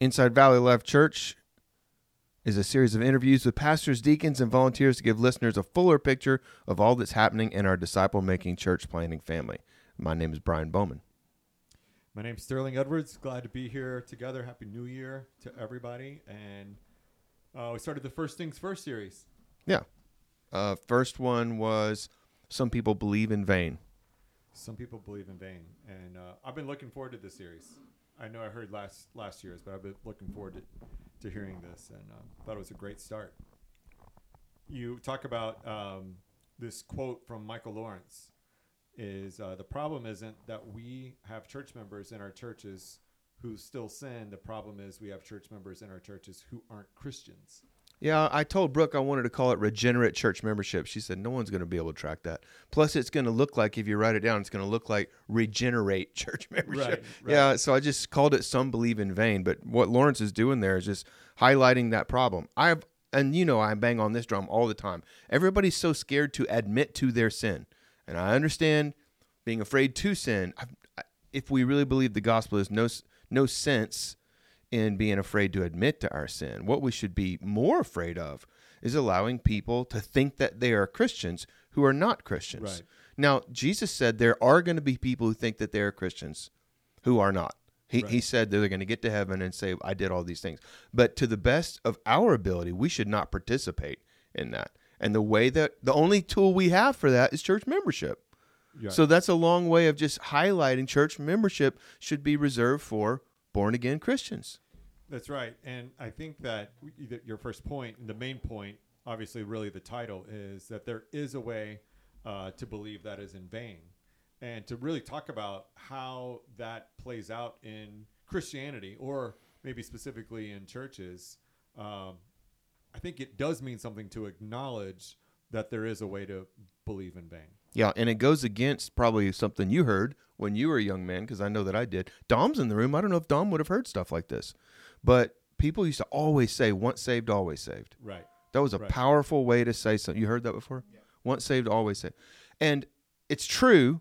Inside Valley Life Church is a series of interviews with pastors, deacons, and volunteers to give listeners a fuller picture of all that's happening in our disciple making church planting family. My name is Brian Bowman. My name's Sterling Edwards. Glad to be here together. Happy New Year to everybody. And uh, we started the First Things First series. Yeah. Uh, first one was Some People Believe in Vain. Some people believe in vain, and uh, I've been looking forward to this series. I know I heard last last year's, but I've been looking forward to, to hearing this, and uh, thought it was a great start. You talk about um, this quote from Michael Lawrence: "Is uh, the problem isn't that we have church members in our churches who still sin? The problem is we have church members in our churches who aren't Christians." Yeah, I told Brooke I wanted to call it regenerate church membership. She said no one's going to be able to track that. Plus, it's going to look like if you write it down, it's going to look like regenerate church membership. Right, right. Yeah, so I just called it some believe in vain. But what Lawrence is doing there is just highlighting that problem. I've and you know I bang on this drum all the time. Everybody's so scared to admit to their sin, and I understand being afraid to sin. I, if we really believe the gospel, is no no sense in being afraid to admit to our sin. What we should be more afraid of is allowing people to think that they are Christians who are not Christians. Right. Now, Jesus said there are going to be people who think that they are Christians who are not. He, he said that they're going to get to heaven and say, I did all these things. But to the best of our ability, we should not participate in that. And the way that the only tool we have for that is church membership. So that's a long way of just highlighting church membership should be reserved for born again Christians. That's right, and I think that your first point, and the main point, obviously, really the title is that there is a way uh, to believe that is in vain, and to really talk about how that plays out in Christianity, or maybe specifically in churches. Um, I think it does mean something to acknowledge that there is a way to believe in vain. Yeah, and it goes against probably something you heard when you were a young man, because I know that I did. Dom's in the room. I don't know if Dom would have heard stuff like this, but people used to always say, "Once saved, always saved." Right. That was a Right. powerful way to say something. You heard that before? Once saved, always saved. And it's true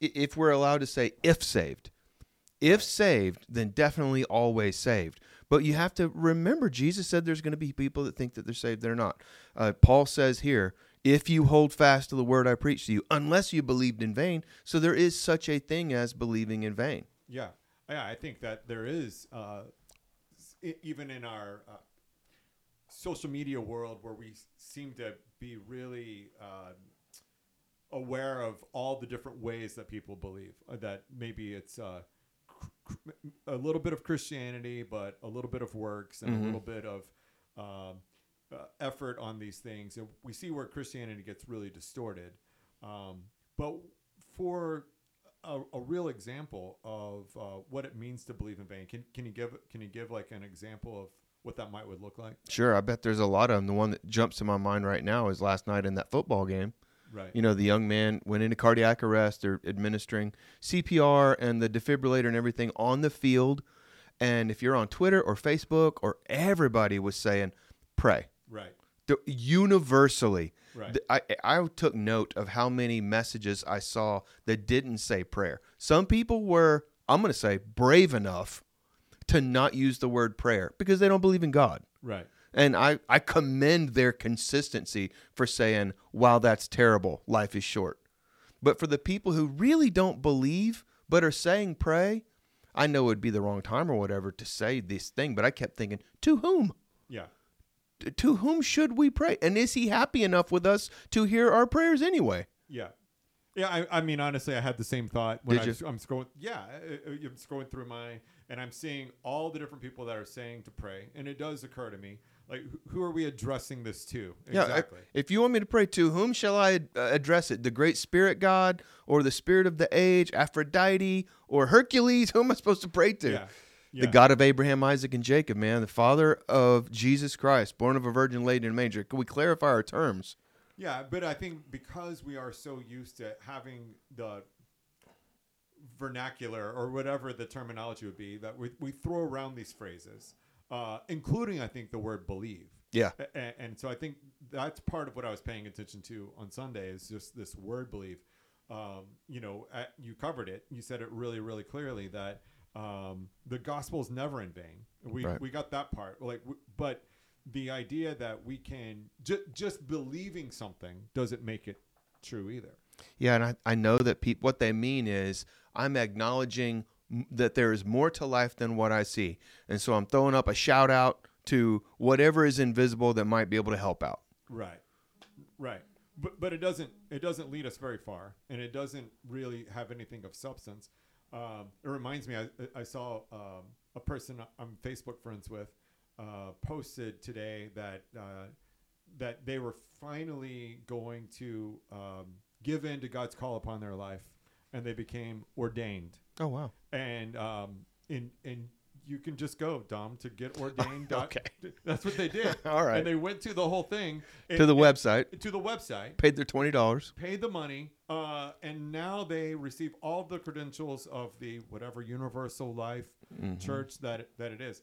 if we're allowed to say if saved. If saved, then definitely always saved. But you have to remember, Jesus said there's going to be people that think that they're saved, they're not. Uh, Paul says here, if you hold fast to the word I preached to you, unless you believed in vain. So there is such a thing as believing in vain. Yeah, yeah. I think that there is, uh, even in our uh, social media world, where we seem to be really uh, aware of all the different ways that people believe. Uh, that maybe it's uh, a little bit of Christianity, but a little bit of works and Mhm. a little bit of um, uh, effort on these things, and we see where Christianity gets really distorted. Um, but for a, a real example of uh, what it means to believe in vain, can can you give can you give like an example of what that might would look like? Sure, I bet there's a lot of them. The one that jumps to my mind right now is last night in that football game. Right. You know, the young man went into cardiac arrest. They're administering CPR and the defibrillator and everything on the field. And if you're on Twitter or Facebook, or everybody was saying, pray. Right. The- Universally, Right. The- I, I took note of how many messages I saw that didn't say prayer. Some people were, I'm going to say, brave enough to not use the word prayer because they don't believe in God. right. And I, I commend their consistency for saying, wow, that's terrible. Life is short. But for the people who really don't believe but are saying pray, I know it would be the wrong time or whatever to say this thing, but I kept thinking, to whom? To whom should we pray? And is he happy enough with us to hear our prayers anyway? Yeah. Yeah, I, I mean, honestly, I had the same thought when Did I? I'm scrolling. Yeah, I- I- I'm scrolling through my, and I'm seeing all the different people that are saying to pray, and it does occur to me, like, who- are we addressing this to? Yeah, I- Exactly. if you want me to pray to whom shall I uh, address it? The great spirit God or the spirit of the age, Aphrodite or Hercules? Who am I supposed to pray to? yeah. The God of Abraham, Isaac, and Jacob, man, the Father of Jesus Christ, born of a virgin laid in a manger. Can we clarify our terms? Yeah, but I think because we are so used to having the vernacular or whatever the terminology would be, that we, we throw around these phrases, uh, including, I think, the word believe. Yeah. And, and so I think that's part of what I was paying attention to on Sunday is just this word believe. Um, you know, uh you covered it. You said it really, really clearly that um, the gospel is never in vain. We Right. we got that part. Like, w- but the idea that we can ju- just believing something doesn't make it true either. Yeah, and I, I know that people what they mean is I'm acknowledging m- that there is more to life than what I see, and so I'm throwing up a shout out to whatever is invisible that might be able to help out. Right. Right. But but it doesn't it doesn't lead us very far, and it doesn't really have anything of substance. Um, it reminds me, I, I saw um, a person I'm Facebook friends with uh, posted today that uh, that they were finally going to um, give in to God's call upon their life, and they became ordained. Oh wow! And um, in in you can just go Dom to get ordained. Okay. that's what they did. All right. and they went to the whole thing To the and- website, to the website, paid their twenty dollars. paid the money, uh, and now they receive all the credentials of the whatever universal life Mm-hmm. church that that it is,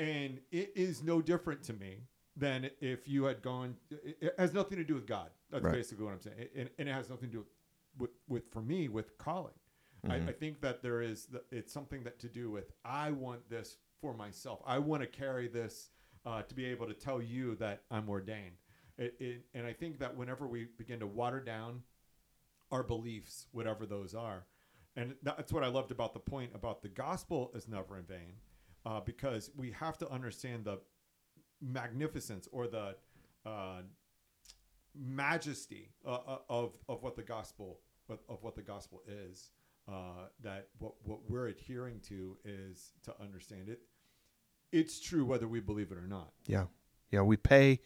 and it is no different to me than if you had gone. It, has nothing to do with God. That's Right. basically what I'm saying, and, and it has nothing to do with, with for me with calling. Mm-hmm. I, I think that there is the, it's something that to do with I want this for myself. I want to carry this uh, to be able to tell you that I'm ordained. It, it, and I think that whenever we begin to water down our beliefs, whatever those are, and that's what I loved about the point about the gospel is never in vain, uh, because we have to understand the magnificence or the uh, majesty uh, uh, of of what the gospel of, of what the gospel is. Uh, that what what we're adhering to is to understand it. It's true whether we believe it or not. Yeah, yeah. We pay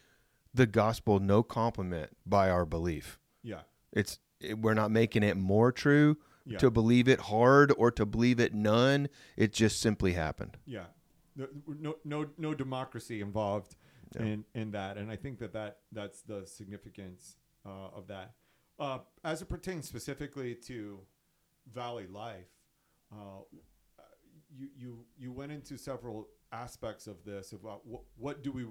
the gospel no compliment by our belief. Yeah, It's it, we're not making it more true Yeah. to believe it hard or to believe it none. It just simply happened. yeah. No no no, no democracy involved Yeah. in in that, and I think that that that's the significance uh, of that. Uh, as it pertains specifically to Valley Life, uh, you you you went into several aspects of this about what what do we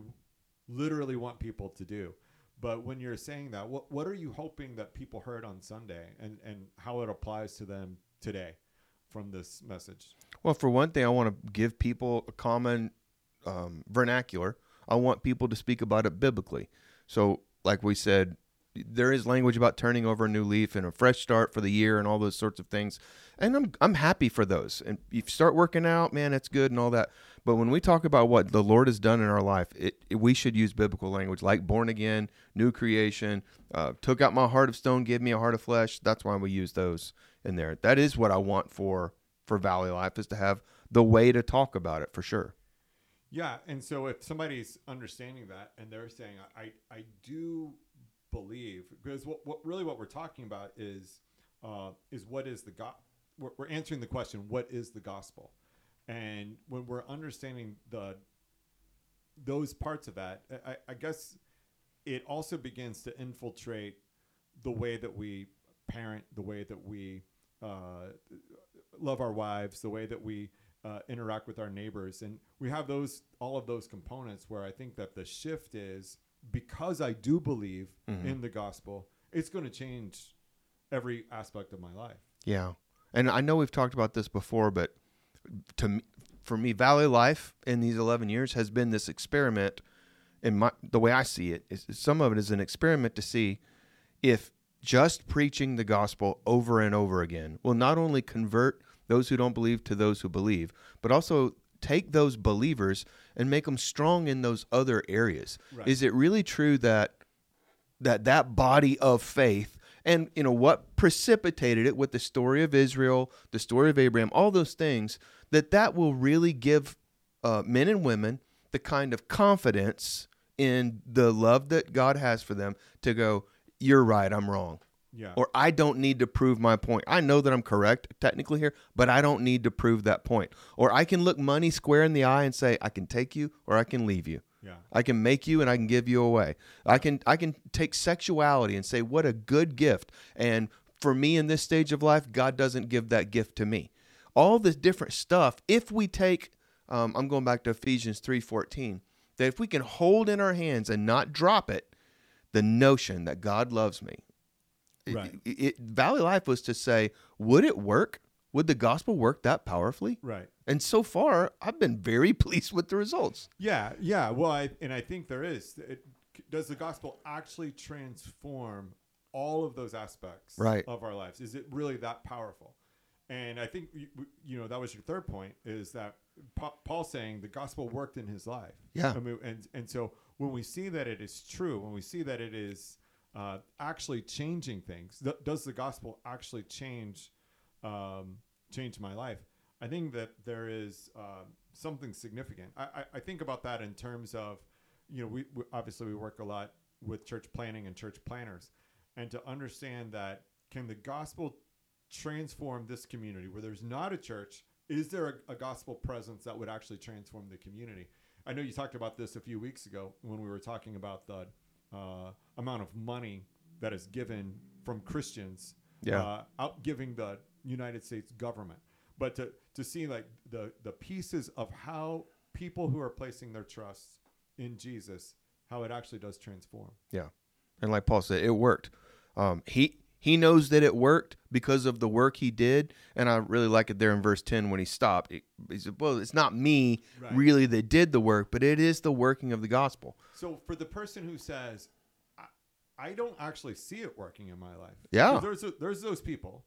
literally want people to do. But when you're saying that, what what are you hoping that people heard on Sunday, and and how it applies to them today from this message? Well, for one thing, I want to give people a common um, vernacular. I want people to speak about it biblically. So, like we said, there is language about turning over a new leaf and a fresh start for the year and all those sorts of things. And I'm I'm happy for those. And if you start working out, man, it's good and all that. But when we talk about what the Lord has done in our life, it, it- we should use biblical language like born again, new creation, uh, took out my heart of stone, give me a heart of flesh. That's why we use those in there. That is what I want for for Valley Life is to have the way to talk about it for sure. Yeah, and so if somebody's understanding that and they're saying, I, I do believe, because what, what really what we're talking about is uh, is what is the God? We're, we're answering the question, what is the gospel? And when we're understanding the those parts of that, I, I guess it also begins to infiltrate the way that we parent, the way that we uh, love our wives, the way that we uh, interact with our neighbors, and we have those all of those components where I think that the shift is because I do believe mm-hmm. in the gospel, it's going to change every aspect of my life. Yeah. And I know we've talked about this before, but to me, for me, Valley Life in these 11 years has been this experiment. In my the way I see it, is some of it is an experiment to see if just preaching the gospel over and over again will not only convert those who don't believe to those who believe, but also take those believers and make them strong in those other areas. Right. Is it really true that that that body of faith and you know what precipitated it with the story of Israel, the story of Abraham, all those things that that will really give uh, men and women the kind of confidence in the love that God has for them to go, you're right, I'm wrong. Yeah. Or I don't need to prove my point. I know that I'm correct technically here, but I don't need to prove that point. Or I can look money square in the eye and say, I can take you or I can leave you. yeah. I can make you and I can give you away. I can I can take sexuality and say what a good gift. And for me in this stage of life, God doesn't give that gift to me. All this different stuff. If we take, um, I'm going back to Ephesians three fourteen. That if we can hold in our hands and not drop it, the notion that God loves me. Right. It, it- Valley Life was to say, would it work would the gospel work that powerfully? Right. And so far, I've been very pleased with the results. Yeah, yeah. Well, I, and I think there is. It, does the gospel actually transform all of those aspects Right. of our lives? Is it really that powerful? And I think you, you know that was your third point is that Pa- Paul saying the gospel worked in his life. Yeah. I mean, and and so when we see that it is true, when we see that it is uh, actually changing things, th- does the gospel actually change um, change my life? I think that there is uh, something significant. I, I, I think about that in terms of, you know, we, we obviously we work a lot with church planting and church planters, and to understand that can the gospel transform this community where there's not a church? Is there a, a gospel presence that would actually transform the community? I know you talked about this a few weeks ago when we were talking about the uh, amount of money that is given from Christians Yeah. uh, out giving the United States government. But to, to see like the, the pieces of how people who are placing their trust in Jesus, how it actually does transform. Yeah. And like Paul said, it worked. Um, he he knows that it worked because of the work he did, and I really like it there in verse ten when he stopped. He, he said, "Well, it's not me Right. really that did the work, but it is the working of the gospel." So for the person who says, I, don't actually see it working in my life. Yeah. There's, there's those people,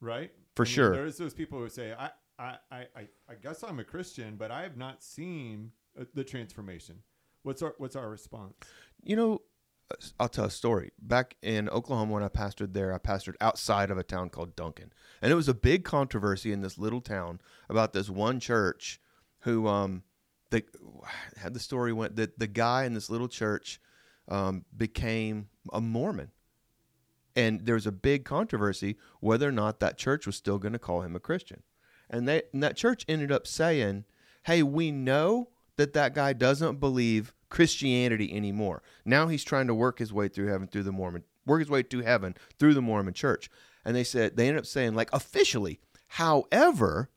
right? For I mean, sure. There's those people who say, I, I, I, I, guess I'm a Christian, but I have not seen uh, the transformation. What's our, what's our response? You know, I'll tell a story. Back in Oklahoma, when I pastored there, I pastored outside of a town called Duncan, and it was a big controversy in this little town about this one church who, um, the had the story went that the guy in this little church, um, became a Mormon, and there was a big controversy whether or not that church was still going to call him a Christian, and they and that church ended up saying, "Hey, we know that that guy doesn't believe Christianity anymore. Now he's trying to work his way through heaven through the Mormon, work his way to heaven through the Mormon church." And they said they ended up saying like officially, however,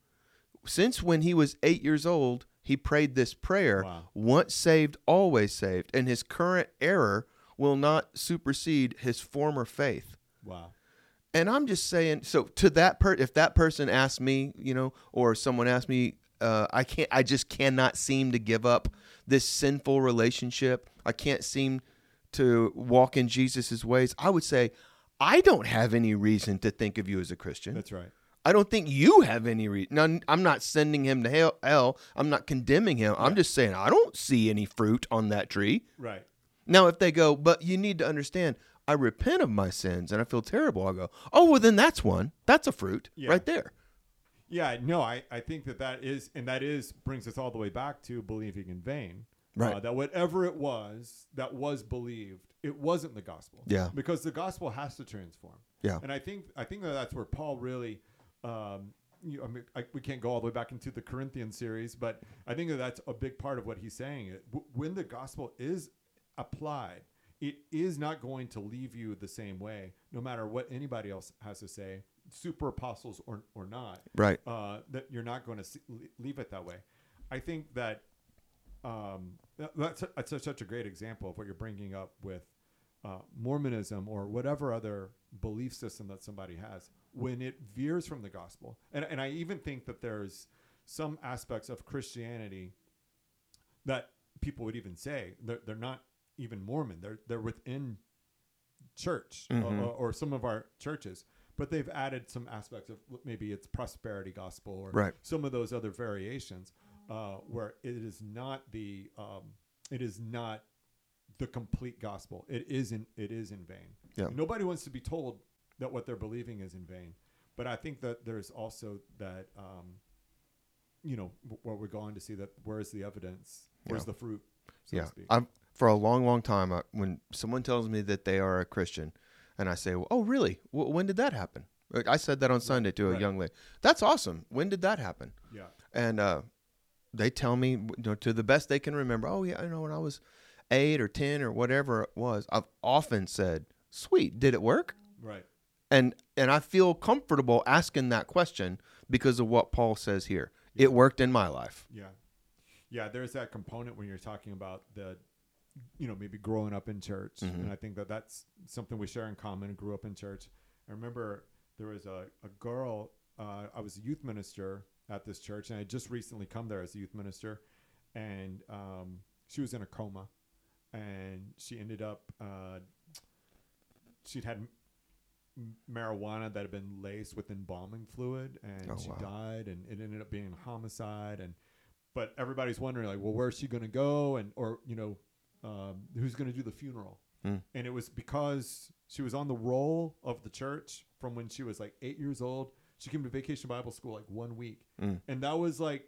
since when he was eight years old, he prayed this prayer: Wow. "Once saved, always saved," and his current error will not supersede his former faith. Wow. And I'm just saying, so to that per, if that person asks me, you know, or someone asks me, uh, I can't, I just cannot seem to give up this sinful relationship. I can't seem to walk in Jesus's ways. I would say, I don't have any reason to think of you as a Christian. That's right. I don't think you have any reason. Now, I'm not sending him to hell. hell. I'm not condemning him. I'm just saying I don't see any fruit on that tree. Right. Now, if they go, but you need to understand, I repent of my sins and I feel terrible, I'll go, oh, well, then that's one. That's a fruit Yeah. right there. Yeah, no, I, I think that that is, and that is brings us all the way back to believing in vain. Right. Uh, that whatever it was that was believed, it wasn't the gospel. Yeah. Because the gospel has to transform. Yeah. And I think I think that that's where Paul really, um, you know, I mean, I, we can't go all the way back into the Corinthian series, but I think that that's a big part of what he's saying. It w- when the gospel is applied, it is not going to leave you the same way, no matter what anybody else has to say, super apostles or or not Right. uh, that you're not going to see, leave it that way. I think that um, that's, that's such a great example of what you're bringing up with uh, Mormonism or whatever other belief system that somebody has when it veers from the gospel. And, and I even think that there's some aspects of Christianity that people would even say they're, they're not even Mormon. They're they're within church or- Mhm. or, or some of our churches, but they've added some aspects of maybe it's prosperity gospel or Right. some of those other variations uh, where it is not the um, it is not the complete gospel. It is in it is in vain. Yeah. Nobody wants to be told that what they're believing is in vain. But I think that there's also that um, you know what we're going to see that where's the evidence, where's Yeah. the fruit, so yeah. to speak. I've, for a long, long time, I, when someone tells me that they are a Christian and I say, well, oh, really? W- when did that happen? I said that on Sunday to a Right. young lady. That's awesome. When did that happen? yeah, and uh, they tell me you know, to the best they can remember. Oh yeah, I know when I was eight or ten or whatever it was. I've often said, "Sweet, did it work?" right. And and I feel comfortable asking that question because of what Paul says here. It worked in my life. Yeah. Yeah, there's that component when you're talking about the you know, maybe growing up in church. Mhm. And I think that that's something we share in common. Grew up in church. I remember there was a, a girl uh, I was a youth minister at this church, and I had just recently come there as a youth minister, and um, she was in a coma, and she ended up uh, she'd had marijuana that had been laced with embalming fluid, and Oh, she wow. died, and it ended up being a homicide, and but everybody's wondering like, well, where's she going to go, and or you know, um, who's going to do the funeral? Hmm. And it was because she was on the roll of the church from when she was like eight years old. She came to Vacation Bible School like one week, Mm. and that was like,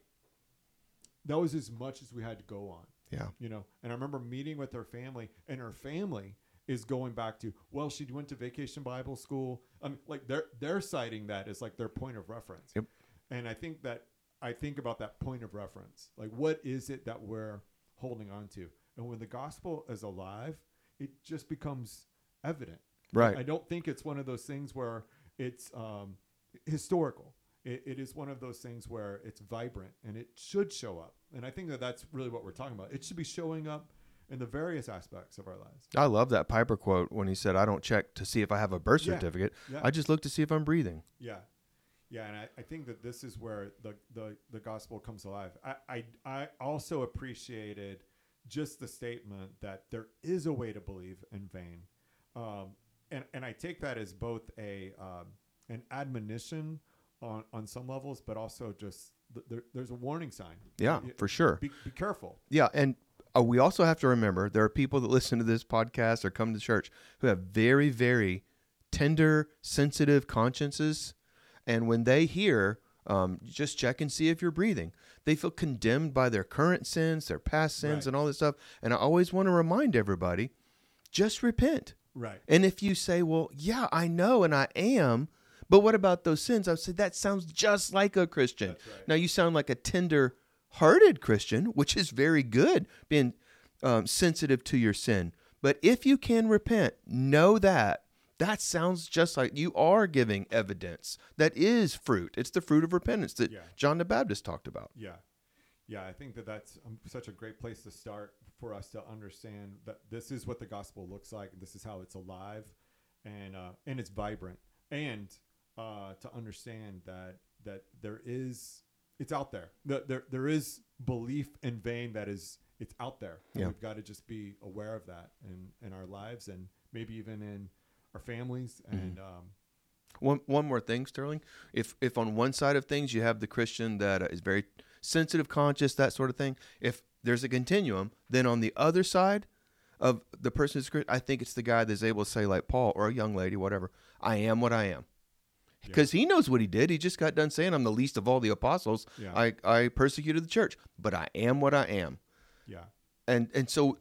that was as much as we had to go on Yeah. you know and i remember meeting with her family and her family is going back to well she went to vacation bible school i mean like they're they're citing that as like their point of reference Yep. and i think that i think about that point of reference like what is it that we're holding on to and when the gospel is alive it just becomes evident Right. I don't think it's one of those things where it's um, historical. It, it is one of those things where it's vibrant and it should show up. And I think that that's really what we're talking about. It should be showing up in the various aspects of our lives. I love that Piper quote when he said, I don't check to see if I have a birth certificate. Yeah. I just look to see if I'm breathing. Yeah. Yeah, and I, I think that this is where the, the, the gospel comes alive. I, I, I also appreciated just the statement that there is a way to believe in vain. Um, and, and I take that as both a um, an admonition on, on some levels, but also just th- there, there's a warning sign. Yeah, for sure. Be, be careful. Yeah, and we also have to remember there are people that listen to this podcast or come to church who have very, very tender, sensitive consciences, and when they hear, um, just check and see if you're breathing, they feel condemned by their current sins, their past sins, Right. and all this stuff. And I always want to remind everybody, just repent. Right. And if you say, "Well, yeah, I know, and I am," but what about those sins? I would say that sounds just like a Christian. Right. Now you sound like a tender-hearted Christian, which is very good, being um, sensitive to your sin. But if you can repent, know that that sounds just like you are giving evidence that is fruit. It's the fruit of repentance that Yeah. John the Baptist talked about. Yeah, yeah. I think that that's um, such a great place to start for us to understand that this is what the gospel looks like. This is how it's alive, and uh, and it's vibrant, and uh, to understand that that there is it's out there. That there there is belief in vain that is it's out there. Yeah. we've got to just be aware of that in in our lives and maybe even in our families and um, One one more thing, Sterling. If if on one side of things you have the Christian that uh, very sensitive, conscious, that sort of thing. If there's a continuum, then on the other side of the person who's I think it's the guy that's able to say, like Paul or a young lady, whatever, I am what I am. Because he knows what he did. He just got done saying, I'm the least of all the apostles. Yeah. I, I persecuted the church, but I am what I am yeah and and so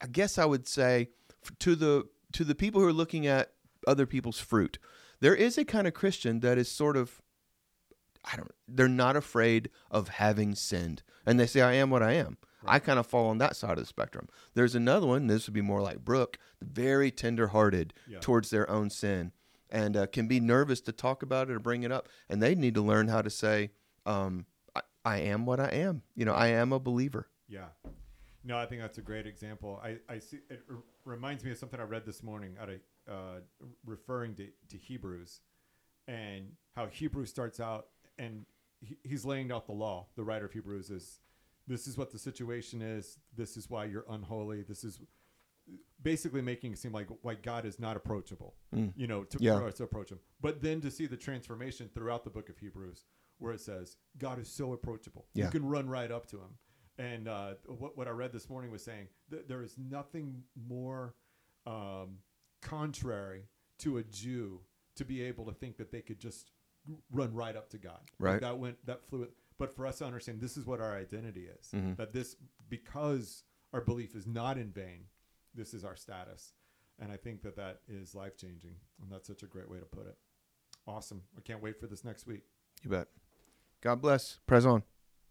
I guess I would say to the to the people who are looking at other people's fruit, there is a kind of Christian that is sort of I don't they're not afraid of having sinned. And they say I am what I am. I kind of fall on that side of the spectrum. There's another one, this would be more like Brooke, very tender-hearted Yeah. towards their own sin and uh, can be nervous to talk about it or bring it up and they need to learn how to say um, I, I am what I am. You know, I am a believer. Yeah. No, I think that's a great example. I, I see it r- reminds me of something I read this morning out of uh, referring to, to Hebrews and how Hebrews starts out and he, he's laying out the law. The writer of Hebrews is this is what the situation is. This is why you're unholy. This is basically making it seem like why God is not approachable, you know, to, Yeah. to approach him. But then to see the transformation throughout the book of Hebrews where it says God is so approachable. Yeah. You can run right up to him. And uh, what, what I read this morning was saying that there is nothing more um, contrary to a Jew to be able to think that they could just run right up to God. Like Right. that went that flew. But for us to understand, this is what our identity is. Mhm. That this because our belief is not in vain. This is our status, and I think that that is life changing, and that's such a great way to put it. Awesome! I can't wait for this next week. You bet. God bless. Press on.